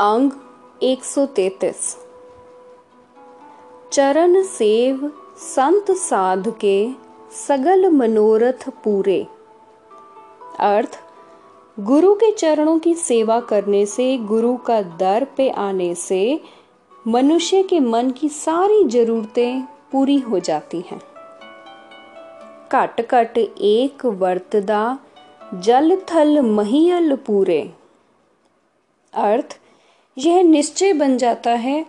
अंग 133 चरण सेव संत साध के सगल मनोरथ पूरे। अर्थ, गुरु के चरणों की सेवा करने से गुरु का दर पे आने से मनुष्य के मन की सारी जरूरतें पूरी हो जाती हैं। कट कट एक वर्तदा जल थल महियल पूरे। अर्थ यह निश्चय बन जाता है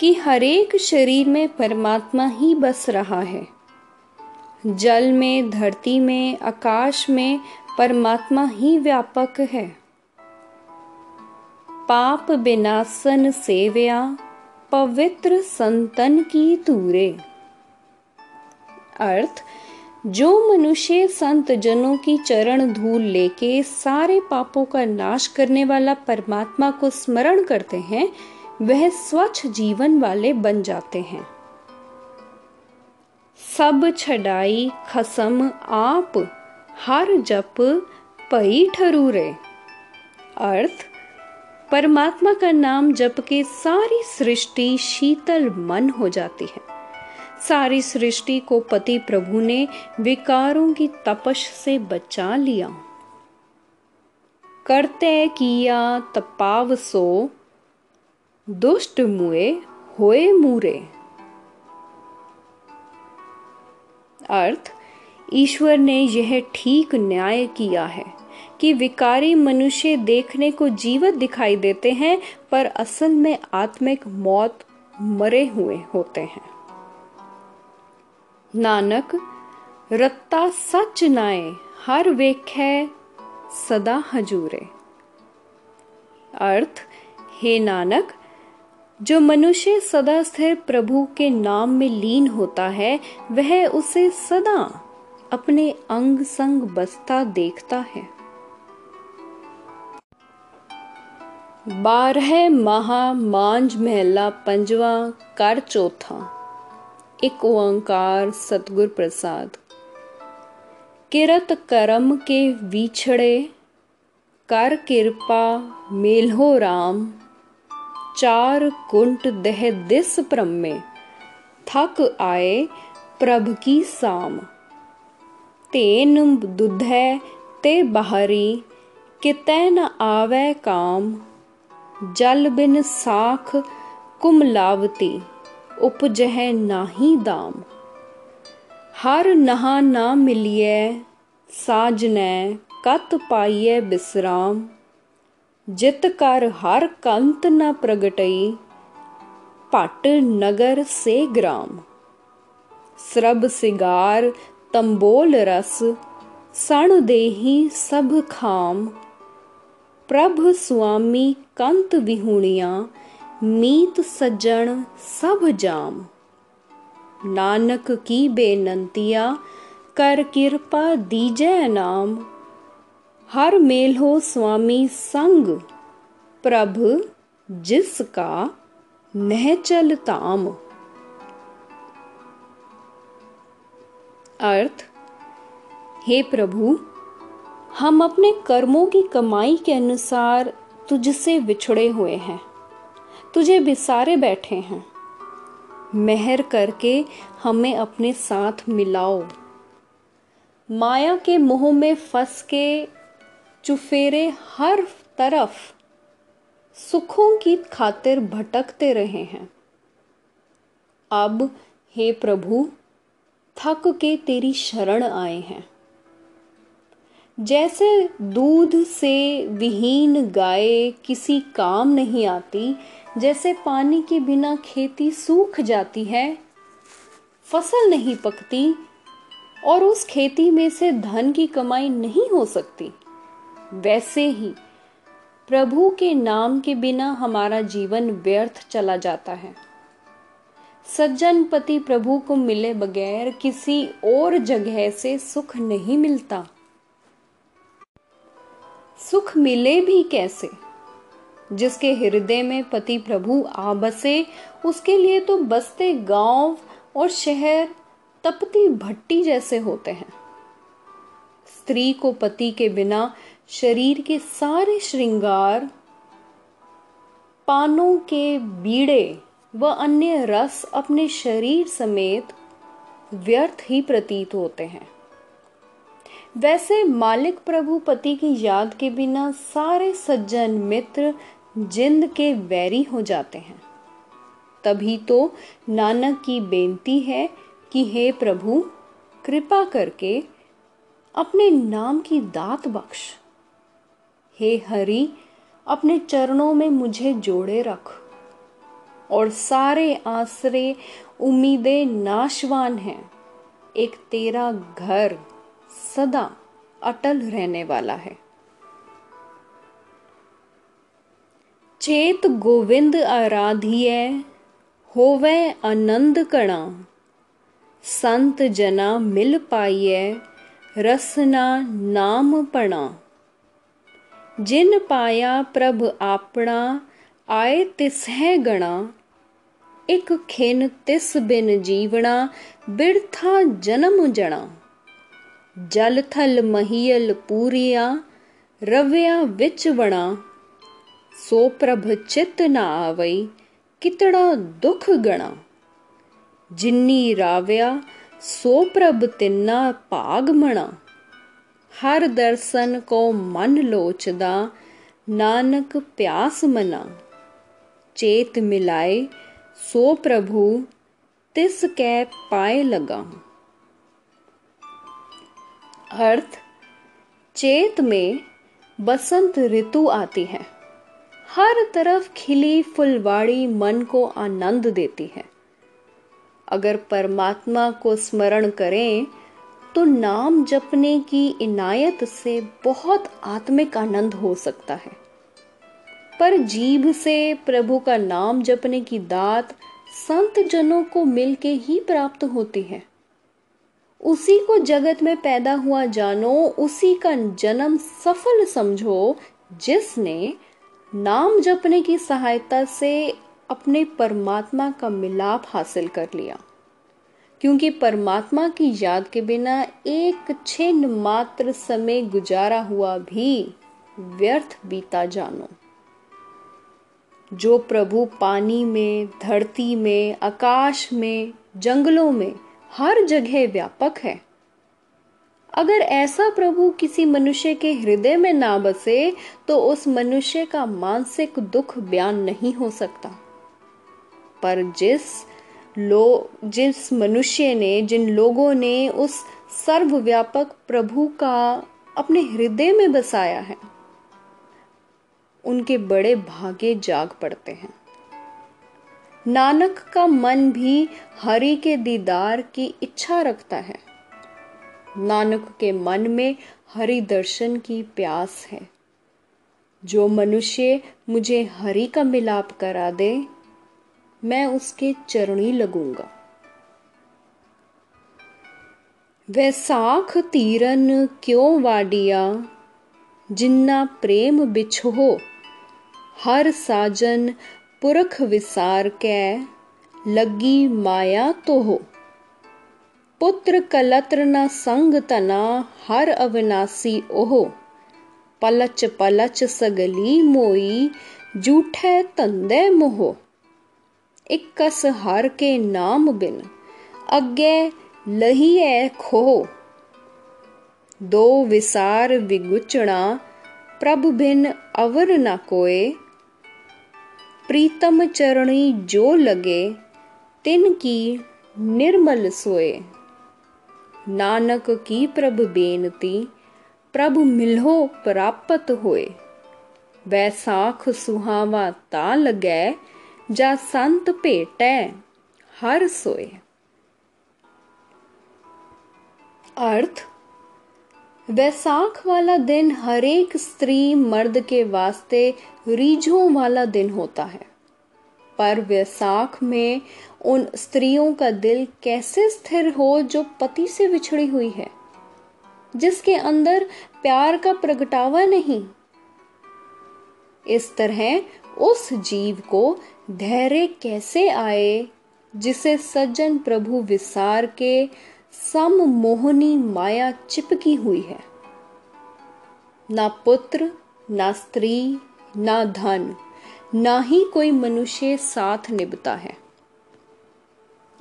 कि हरेक शरीर में परमात्मा ही बस रहा है। जल में, धरती में, आकाश में परमात्मा ही व्यापक है। पाप बिनासन सेव्या, पवित्र संतन की तूरे अर्थ जो मनुष्य संत जनों की चरण धूल लेके सारे पापों का नाश करने वाला परमात्मा को स्मरण करते हैं, वह स्वच्छ जीवन वाले बन जाते हैं। सब छड़ाई खसम आप, हर जप पई ठरूरे। अर्थ, परमात्मा का नाम जप के सारी सृष्टि शीतल मन हो जाती है। सारी सृष्टि को पति प्रभु ने विकारों की तपश से बचा लिया। करते किया तपाव सो, दुष्ट मुए होए मूरे। अर्थ, ईश्वर ने यह ठीक न्याय किया है कि विकारी मनुष्य देखने को जीवित दिखाई देते हैं, पर असल में आत्मिक मौत मरे हुए होते हैं। नानक, रत्ता सच नाए, हर वेख्य सदा हजूरे। अर्थ, हे नानक, जो मनुष्य सदा स्थिर प्रभु के नाम में लीन होता है, वह उसे सदा अपने अंग संग बसता देखता है। बारह महा मांझ महला, पंजवा कर चौथा। एक ओंकार सतगुर प्रसाद। किरत करम के विछड़े, कर कृपा मेलहो राम। चार कुंट दह दिस प्रम थक आए प्रभ की साम। तेन दुधै ते बाहरी, कितै न आवे काम। जल बिन साख कुमलावती। उपजह नाही दाम हर नहा ना मिलिए साजनै कत पाइए विश्राम जित कर हर कंत न प्रगटई पट नगर से ग्राम श्रब सिगार तंबोल रस सण देही सब खाम प्रभ स्वामी कंत विहुणिया मीत सज्जन सब जाम। नानक की बेनंतिया, कर कृपा दीजै नाम। हर मेल हो स्वामी संग, प्रभ जिसका नह चल ताम। अर्थ, हे प्रभु, हम अपने कर्मों की कमाई के अनुसार तुझसे विछड़े हुए हैं। तुझे बिसारे बैठे हैं। मेहर करके हमें अपने साथ मिलाओ। माया के मुँह में फंस के चुफेरे हर तरफ़ सुखों की खातिर भटकते रहे हैं। अब हे प्रभु, थक के तेरी शरण आए हैं। जैसे दूध से विहीन गाय किसी काम नहीं आती जैसे पानी के बिना खेती सूख जाती है, फ़सल नहीं पकती, और उस खेती में से धन की कमाई नहीं हो सकती। वैसे ही प्रभु के नाम के बिना हमारा जीवन व्यर्थ चला जाता है। सज्जन पति प्रभु को मिले बगैर किसी और जगह से सुख नहीं मिलता। सुख मिले भी कैसे? जिसके हृदय में पति प्रभु आ बसे, उसके लिए तो बसते गाँव और शहर तपती भट्टी जैसे होते हैं। स्त्री को पति के बिना शरीर के सारे श्रृंगार, पानों के बीड़े व अन्य रस अपने शरीर समेत व्यर्थ ही प्रतीत होते हैं। वैसे मालिक प्रभु पति की याद के बिना सारे सज्जन मित्र जिंद के वैरी हो जाते हैं। तभी तो नानक की बेनती है कि हे प्रभु, कृपा करके अपने नाम की दात बख्श। हे हरि, अपने चरणों में मुझे जोड़े रख और सारे आसरे, उम्मीदें नाशवान हैं। एक तेरा घर सदा अटल रहने वाला है। चेत गोविंद आराधिय होवे आनंद कणा संत जना मिल पाइए रसना नाम पणा जिन पाया प्रभ आपना आए तिस है गणा एक खिन तिस बिन जीवना बिरथा जन्म जणा जल थल महियल पूरिया रव्या विच वणा सो प्रभ चित ना आवई कितड़ा दुख गणा। जिन्नी राव्या, सो प्रभ तिन्ना भाग मणा। हर दर्शन को मन लोचदा, नानक प्यास मना। चेत मिलाए, सो प्रभु, तिस कै पाए लगा। अर्थ, चेत में बसंत ऋतु आती है। हर तरफ़ खिली फुलवाड़ी मन को आनंद देती है। अगर परमात्मा को स्मरण करें तो नाम जपने की इनायत से बहुत आत्मिक आनंद हो सकता है। पर जीभ से प्रभु का नाम जपने की दात संत जनों को मिलके ही प्राप्त होती है। उसी को जगत में पैदा हुआ जानो, उसी का जन्म सफल समझो, जिसने नाम जपने की सहायता से अपने परमात्मा का मिलाप हासिल कर लिया। क्योंकि परमात्मा की याद के बिना एक छिन्न मात्र समय गुजारा हुआ भी व्यर्थ बीता जानो। जो प्रभु पानी में, धरती में, आकाश में, जंगलों में हर जगह व्यापक है अगर ऐसा प्रभु किसी मनुष्य के हृदय में ना बसे तो उस मनुष्य का मानसिक दुख बयान नहीं हो सकता। पर जिस लो, जिस मनुष्य ने, जिन लोगों ने उस सर्वव्यापक प्रभु का अपने हृदय में बसाया है, उनके बड़े भाग्य जाग पड़ते हैं। नानक का मन भी हरि के दीदार की इच्छा रखता है। नानक के मन में हरि दर्शन की प्यास है। जो मनुष्य मुझे हरि का मिलाप करा दे, मैं उसके चरणी लगूँगा। वैसाख तीरन क्यों वाडिया? जिन्ना प्रेम बिछो, हर साजन पुरख विसार कै, लगी माया तो हो पुत्र कलत्र न संग तना, हर अविनाशी ओह। पलच पलच सगली मोई, जूठे तंदे मोह। इक्कस हर के नाम बिन अगे लहिए खो दो विसार विगुचना प्रभ बिन अवर न कोए। प्रीतम चरणी जो लगे, तिन की निर्मल सोए। नानक की प्रभ बेनती, प्रभु मिलो प्राप्त होए। वैसाख सुहावा ता लगै, जा संत भेटै, हर सोए। अर्थ वैसाख वाला दिन हरेक स्त्री मर्द के वास्ते रीझों वाला दिन होता है। पर वैसाख में उन स्त्रियों का दिल कैसे स्थिर हो जो पति से बिछड़ी हुई है, जिसके अंदर प्यार का प्रगटावा नहीं। इस तरह उस जीव को धैर्य कैसे आए, जिसे सज्जन प्रभु विसार के सम मोहनी माया चिपकी हुई है। ना पुत्र, ना स्त्री, ना धन। ना ही कोई मनुष्य साथ निभता है।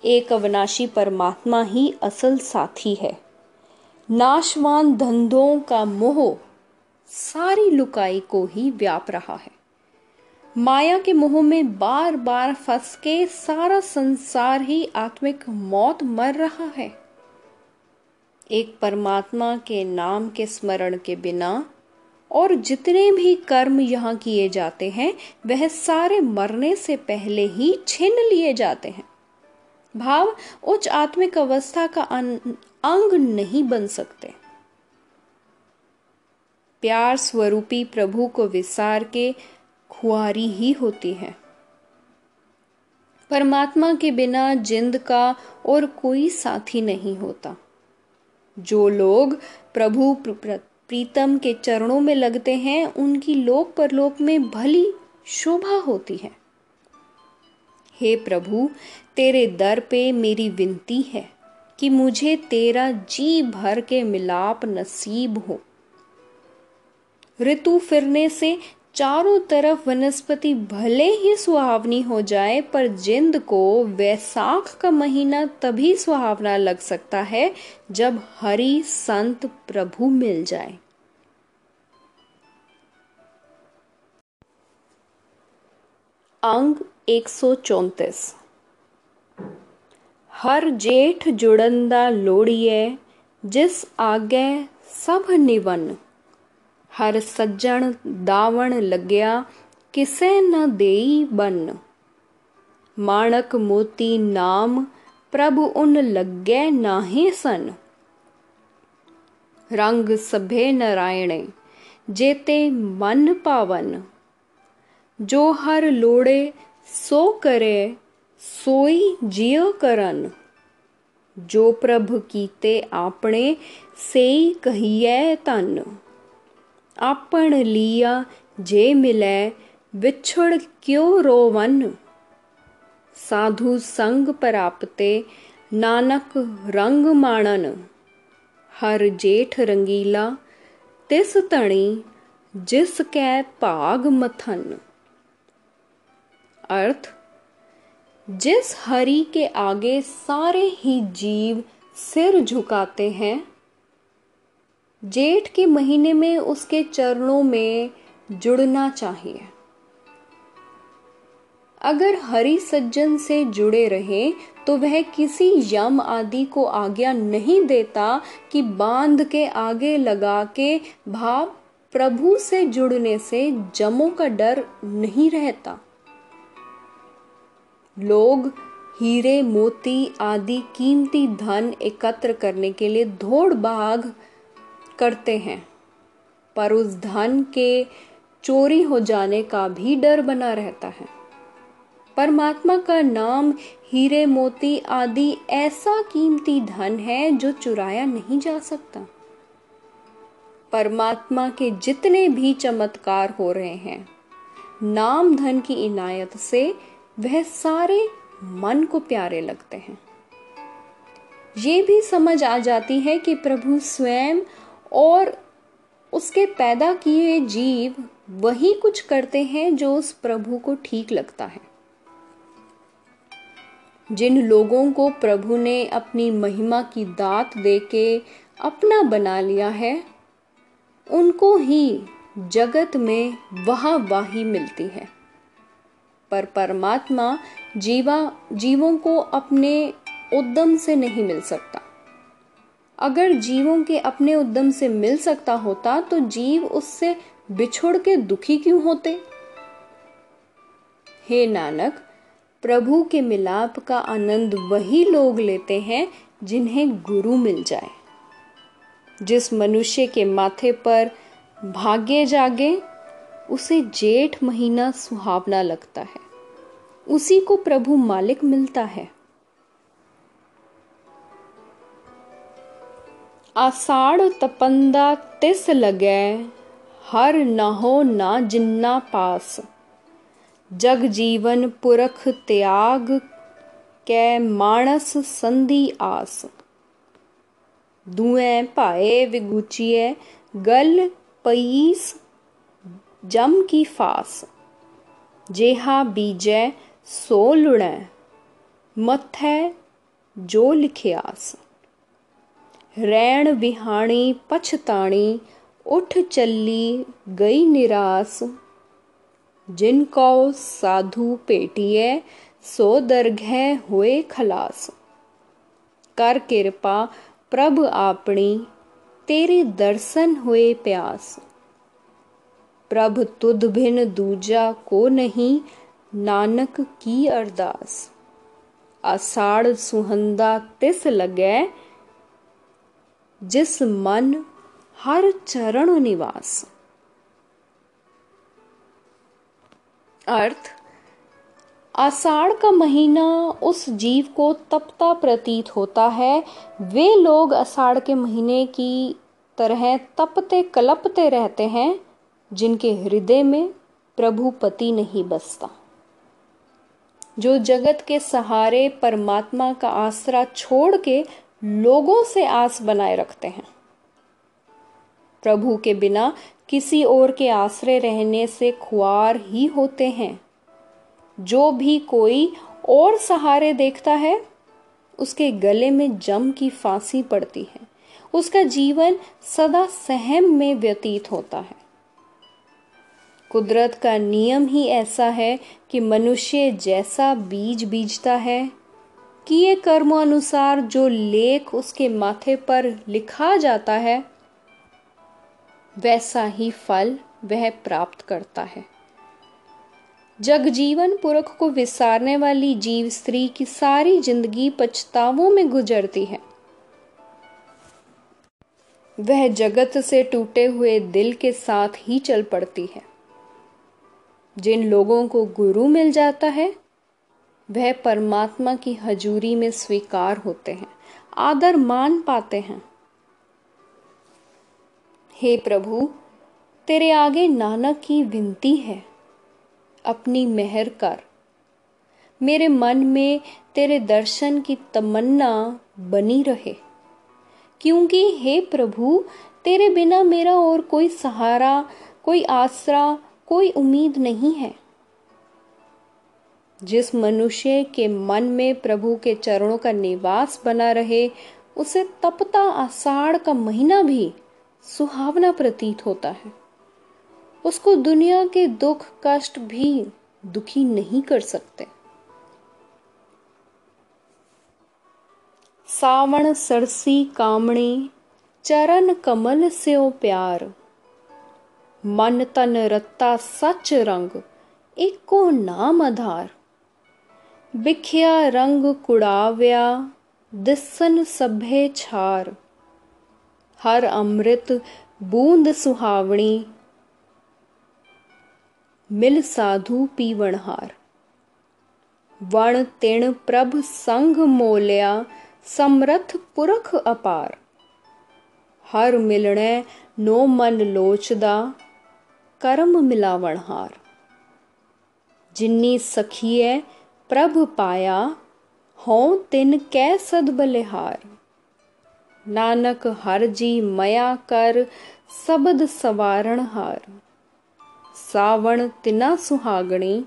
एक अविनाशी परमात्मा ही असल साथी है। नाशवान धंधों का मोह सारी लुकाई को ही व्याप रहा है। माया के मोह में बार बार फंस के सारा संसार ही आत्मिक मौत मर रहा है। एक परमात्मा के नाम के स्मरण के बिना और जितने भी कर्म यहाँ किए जाते हैं, वह सारे मरने से पहले ही छिन लिए जाते हैं। भाव, उच्च आत्मिक अवस्था का अंग नहीं बन सकते। प्यार स्वरूपी प्रभु को विसार के खुआरी ही होती है। परमात्मा के बिना जिंद का और कोई साथी नहीं होता। जो लोग प्रभु प्रीतम के चरणों में लगते हैं, उनकी लोक परलोक में भली शोभा होती है। हे प्रभु, तेरे दर पे मेरी विनती है कि मुझे तेरा जी भर के मिलाप नसीब हो। ऋतु फिरने से चारों तरफ़ वनस्पति भले ही सुहावनी हो जाए, पर जिंद को वैसाख का महीना तभी सुहावना लग सकता है जब हरि संत प्रभु मिल जाए। अंग एक सौ चौतीस। हर जेठ जुड़ंदा लोड़िए, जिस आगे सब निवन। हर सज्जन दावण लग्या किसे न देई बन माणक मोती नाम प्रभु उन लगे नाहे सन रंग सभे नारायणे जेते मन पावन जो हर लोड़े सो करे सोई जियो करन जो प्रभ कीते आपने से कहिए तन आपन लिया जे मिले, विछड़ क्यों रोवन? साधु संग प्राप्ते नानक रंग माणन। हर जेठ रंगीला, तिस तणी जिस कै भाग मथन। अर्थ, जिस हरि के आगे सारे ही जीव सिर झुकाते हैं जेठ के महीने में उसके चरणों में जुड़ना चाहिए। अगर हरि सज्जन से जुड़े रहे तो वह किसी यम आदि को आज्ञा नहीं देता कि बाँध के आगे लगा के भाव प्रभु से जुड़ने से जमों का डर नहीं रहता। लोग हीरे, मोती आदि कीमती धन एकत्र करने के लिए धोड़ भाग करते हैं, पर उस धन के चोरी हो जाने का भी डर बना रहता है। परमात्मा का नाम हीरे मोती आदि ऐसा कीमती धन है जो चुराया नहीं जा सकता। परमात्मा के जितने भी चमत्कार हो रहे हैं, नाम धन की इनायत से वह सारे मन को प्यारे लगते हैं। ये भी समझ आ जाती है कि प्रभु स्वयं और उसके पैदा किए जीव वही कुछ करते हैं जो उस प्रभु को ठीक लगता है। जिन लोगों को प्रभु ने अपनी महिमा की दात देके अपना बना लिया है, उनको ही जगत में वह वाही मिलती है। पर परमात्मा जीवा, जीवों को अपने उद्यम से नहीं मिल सकता। अगर जीवों के अपने उद्यम से मिल सकता होता तो जीव उससे बिछुड़ के दुखी क्यों होते? हे नानक, प्रभु के मिलाप का आनंद वही लोग लेते हैं जिन्हें गुरु मिल जाए। जिस मनुष्य के माथे पर भाग्य जागे, उसे जेठ महीना सुहावना लगता है। उसी को प्रभु मालिक मिलता है। आषाढ़ तपंदा तिस लगे हर न हो ना जिन्ना पास जग जीवन पुरख त्याग कै मानस संधि आस दुए भाए विगुचिए गल पईस जम की फास जेहा बीजै सो लुणै मथै जो लिखियास रैण विहाणी पछताणी उठ चली गई निरास जिनको साधु पेटिए सो दरघै हुए खलास कर कृपा प्रभ आपनी तेरे दर्शन हुए प्यास प्रभ तुद भिन दूजा को नहीं नानक की अरदास आषाढ़ सुहंदा तिस लगे जिस मन हर चरण निवास। अर्थ, आषाढ़ का महीना उस जीव को तपता प्रतीत होता है। वे लोग आषाढ़ के महीने की तरह तपते कलपते रहते हैं, जिनके हृदय में प्रभु पति नहीं बसता। जो जगत के सहारे परमात्मा का आसरा छोड़ के लोगों से आस बनाए रखते हैं। प्रभु के बिना किसी और के आश्रय रहने से खुआर ही होते हैं। जो भी कोई और सहारे देखता है, उसके गले में जम की फांसी पड़ती है। उसका जीवन सदा सहम में व्यतीत होता है। कुदरत का नियम ही ऐसा है कि मनुष्य जैसा बीज बीजता है किए कर्मों अनुसार जो लेख उसके माथे पर लिखा जाता है, वैसा ही फल वह प्राप्त करता है। जगजीवन पुरख को विसारने वाली जीव स्त्री की सारी ज़िंदगी पछतावों में गुजरती है। वह जगत से टूटे हुए दिल के साथ ही चल पड़ती है। जिन लोगों को गुरु मिल जाता है वह परमात्मा की हजूरी में स्वीकार होते हैं। आदर मान पाते हैं। हे प्रभु, तेरे आगे नानक की विनती है। अपनी मेहर कर। मेरे मन में तेरे दर्शन की तमन्ना बनी रहे। क्योंकि हे प्रभु, तेरे बिना मेरा और कोई सहारा, कोई आसरा, कोई उम्मीद नहीं है। जिस मनुष्य के मन में प्रभु के चरणों का निवास बना रहे, उसे तपता आषाढ़ का महीना भी सुहावना प्रतीत होता है। उसको दुनिया के दुख, कष्ट भी दुखी नहीं कर सकते। सावण, सरसी, कामणी, चरण, कमल से प्यार। मन तन रत्ता सच रंग, एको नाम आधार। बिखिया रंग कुड़ाव्या दिसन सभे छार हर अमृत बूंद सुहावणी मिल साधु पीवणहार वण तिण प्रभ संग मोलिया समरथ पुरख अपार हर मिलने नो मन लोचदा करम मिलावणहार जिन्नी सखिए प्रभ पाया, हों तिन कै सद बलिहार। नानक हर जी मया कर, सबद सवारण हार। सावण तिना सुहागणी,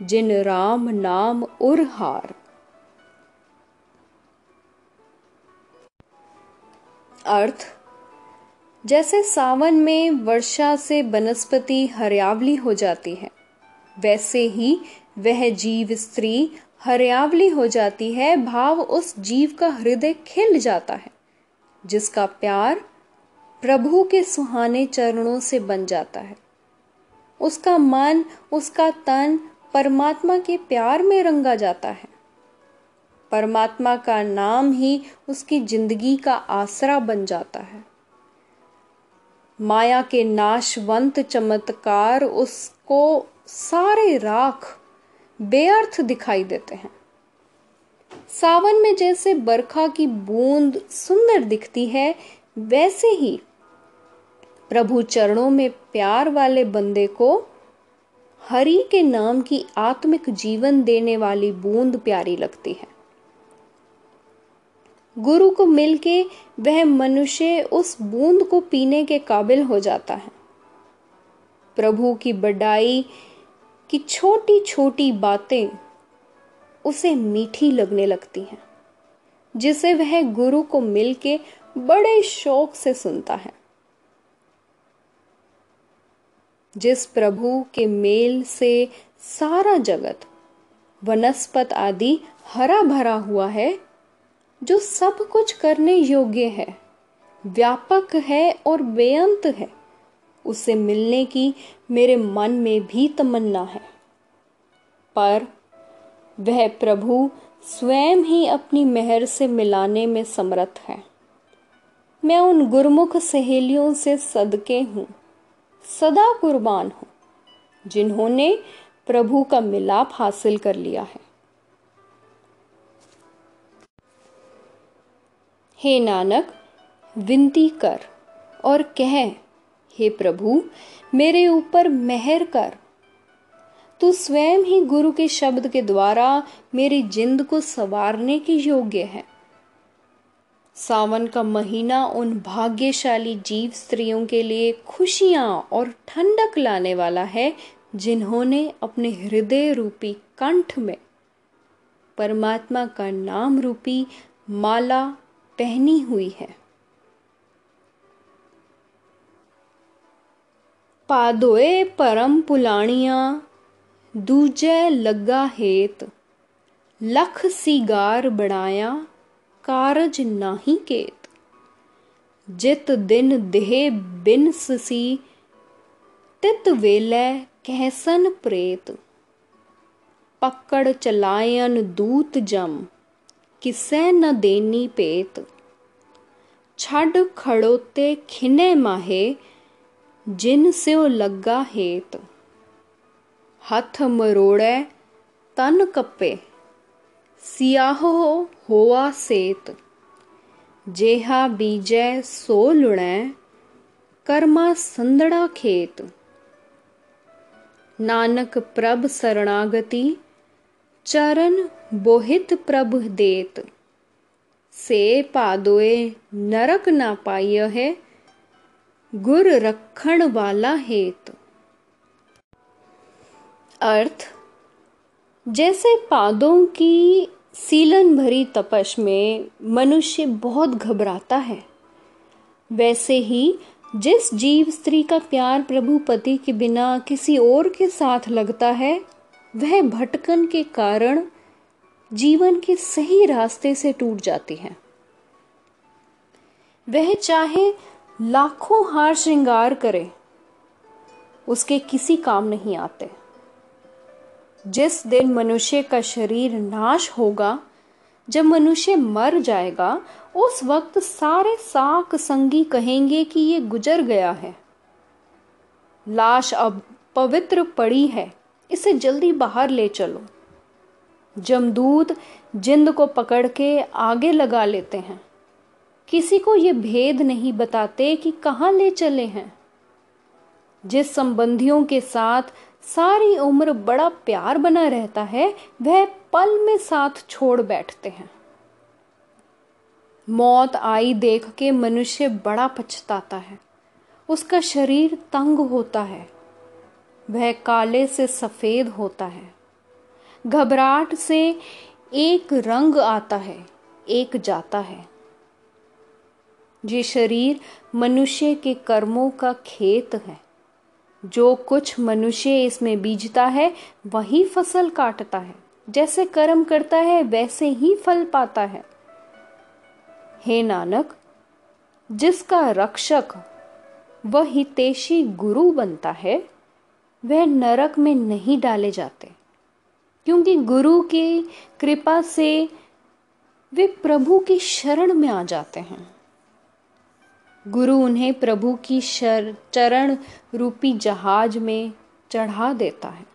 जिन राम नाम उर हार। अर्थ, जैसे सावन में वर्षा से वनस्पति हरियावली हो जाती है, वैसे ही वह जीव स्त्री हरियावली हो जाती है, भाव उस जीव का हृदय खिल जाता है, जिसका प्यार प्रभु के सुहाने चरणों से बन जाता है। उसका मन, उसका तन परमात्मा के प्यार में रंगा जाता है। परमात्मा का नाम ही उसकी ज़िंदगी का आसरा बन जाता है। माया के नाशवंत चमत्कार उसको सारे राख बेअर्थ दिखाई देते हैं। सावन में जैसे बरखा की बूंद सुंदर दिखती है, वैसे ही प्रभु चरणों में प्यार वाले बंदे को हरि के नाम की आत्मिक जीवन देने वाली बूंद प्यारी लगती है। गुरु को मिलके वह मनुष्य उस बूंद को पीने के काबिल हो जाता है। प्रभु की बड़ाई कि छोटी छोटी बातें उसे मीठी लगने लगती हैं, जिसे वह गुरु को मिलके बड़े शौक से सुनता है। जिस प्रभु के मेल से सारा जगत, वनस्पत आदि हरा भरा हुआ है, जो सब कुछ करने योग्य है, व्यापक है और बेअंत है उसे मिलने की मेरे मन में भी तमन्ना है। पर वह प्रभु स्वयं ही अपनी मेहर से मिलाने में समर्थ है। मैं उन गुरमुख सहेलियों से सदके हूँ, सदा कुर्बान हूँ, जिन्होंने प्रभु का मिलाप हासिल कर लिया है। हे नानक, विनती कर और कह हे प्रभु, मेरे ऊपर मेहर कर। तू स्वयं ही गुरु के शब्द के द्वारा मेरी जिंद को सवारने के योग्य है। सावन का महीना उन भाग्यशाली जीव स्त्रियों के लिए खुशियाँ और ठंडक लाने वाला है, जिन्होंने अपने हृदय रूपी कंठ में परमात्मा का नाम रूपी माला पहनी हुई है। पादोए परम पुलाणिया, दूजे लगा हेत। लख सिगार बनाया, कारज नाही केत। जित दिन देह बिन सी तित वेले कहसन प्रेत। पकड़ चलायन दूत जम, किसे न देनी पेत। छड़ खड़ोते खिने माहे जिन स्यो लगा हेत। हथ मरोड़े तन कपे सियाहो होआ सेत। जेहा बीजै सो लुणै, कर्मा संदड़ा खेत। नानक प्रभ शरणागति, चरण बोहित प्रभ देत। से पादोए नरक ना पाइय है गुर रखण वाला हेत। अर्थ, जैसे पादों की सीलन भरी तपश में मनुष्य बहुत घबराता है, वैसे ही जिस जीव स्त्री का प्यार प्रभु पति के बिना किसी और के साथ लगता है, वह भटकन के कारण जीवन के सही रास्ते से टूट जाती है। वह चाहे लाखों हार श्रृंगार करे, उसके किसी काम नहीं आते। जिस दिन मनुष्य का शरीर नाश होगा, जब मनुष्य मर जाएगा, उस वक्त सारे साक संगी कहेंगे कि ये गुजर गया है। लाश अब पवित्र पड़ी है, इसे जल्दी बाहर ले चलो। जमदूत जिंद को पकड़ के आगे लगा लेते हैं। किसी को ये भेद नहीं बताते कि कहाँ ले चले हैं। जिस संबंधियों के साथ सारी उम्र बड़ा प्यार बना रहता है, वह पल में साथ छोड़ बैठते हैं। मौत आई देख के मनुष्य बड़ा पछताता है। उसका शरीर तंग होता है। वह काले से सफ़ेद होता है। घबराहट से एक रंग आता है, एक जाता है। ये शरीर मनुष्य के कर्मों का खेत है। जो कुछ मनुष्य इसमें बीजता है, वही फ़सल काटता है। जैसे कर्म करता है, वैसे ही फल पाता है। हे नानक, जिसका रक्षक वह हितेशी गुरु बनता है, वह नरक में नहीं डाले जाते। क्योंकि गुरु की कृपा से वे प्रभु की शरण में आ जाते हैं। गुरु उन्हें प्रभु की शर चरण रूपी जहाज़ में चढ़ा देता है।